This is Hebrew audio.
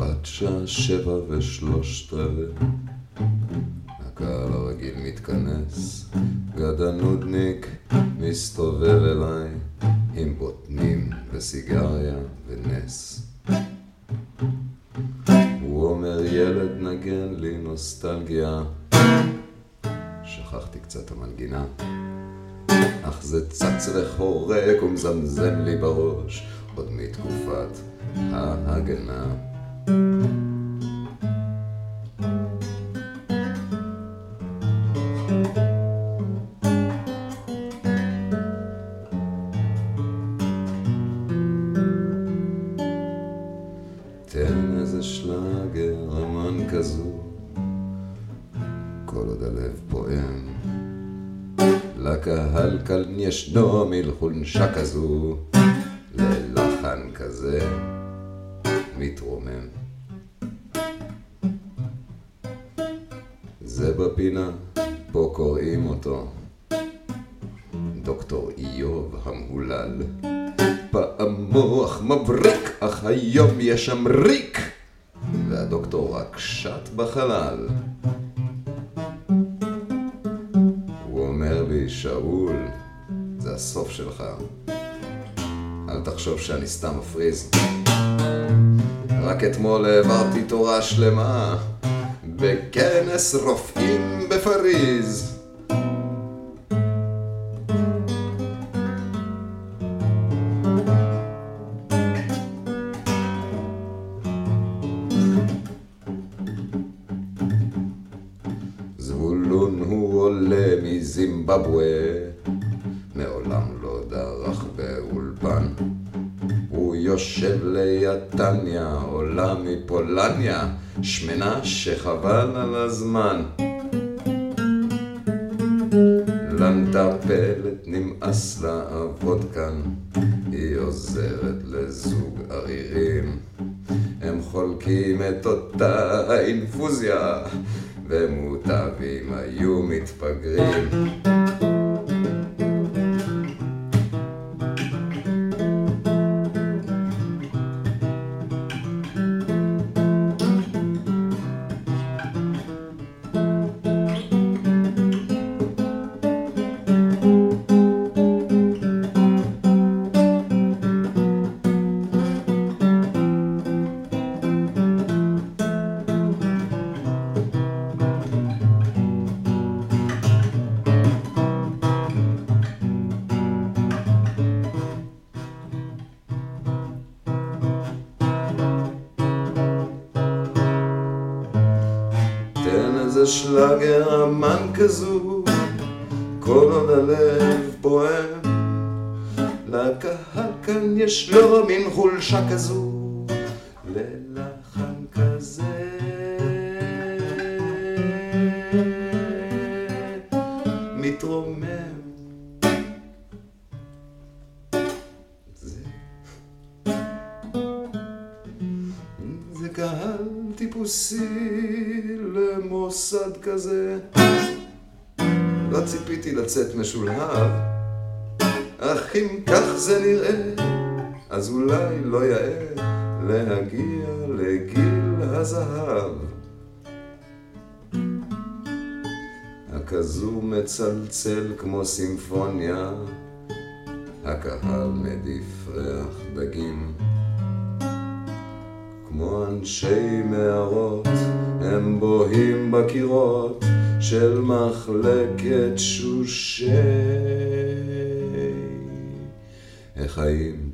עד שעה שבע ושלושת רבעי. הקהל הרגיל מתכנס, גד הנודניק מסתובב אליי עם בוטנים וסיגריה ונס. הוא אומר ילד נגן לי נוסטלגיה שכחתי קצת המנגינה אך זה צץ וחורק ומזמזם לי בראש עוד מתקופת ההגנה ישנו מלחונשה כזו, ללחן כזה מתרומם. זה בפינה, פה קוראים אותו דוקטור איוב המהולל. פעם מוח מבריק, אך היום יש שם ריק, והדוקטור רק שט בחלל. הוא אומר לי, שאול, זה הסוף שלך. אל תחשוב שאני סתם מפריז. רק אתמול העברתי תורה שלמה בכנס רופאים בפריז. זבולון הוא עולה מזימבבואה, מעולם לא דרך באולפן. יושב ליד טניה, עולה מפולניה, שמנה שחבל על הזמן. למטפלת נמאס לעבוד כאן, היא עוזרת לזוג ערירים. הם חולקים את אותה אינפוזיה, ומוטבים היו מתפגרים. איזה שלאגר אמן כזו, כל עוד הלב פועם. לקהל כאן יש לו מין חולשה כזו, ללחן כזה. מתרומם. קהל טיפוסי למוסד כזה. לא ציפיתי לצאת משולהב, אך אם כך זה נראה, אז אולי לא יאה להגיע לגיל הזהב. הכזו מצלצל כמו סימפוניה, הקהל מדיף ריח דגים. כמו אנשי מערות, הם בוהים בקירות של מחלקת שושי. החיים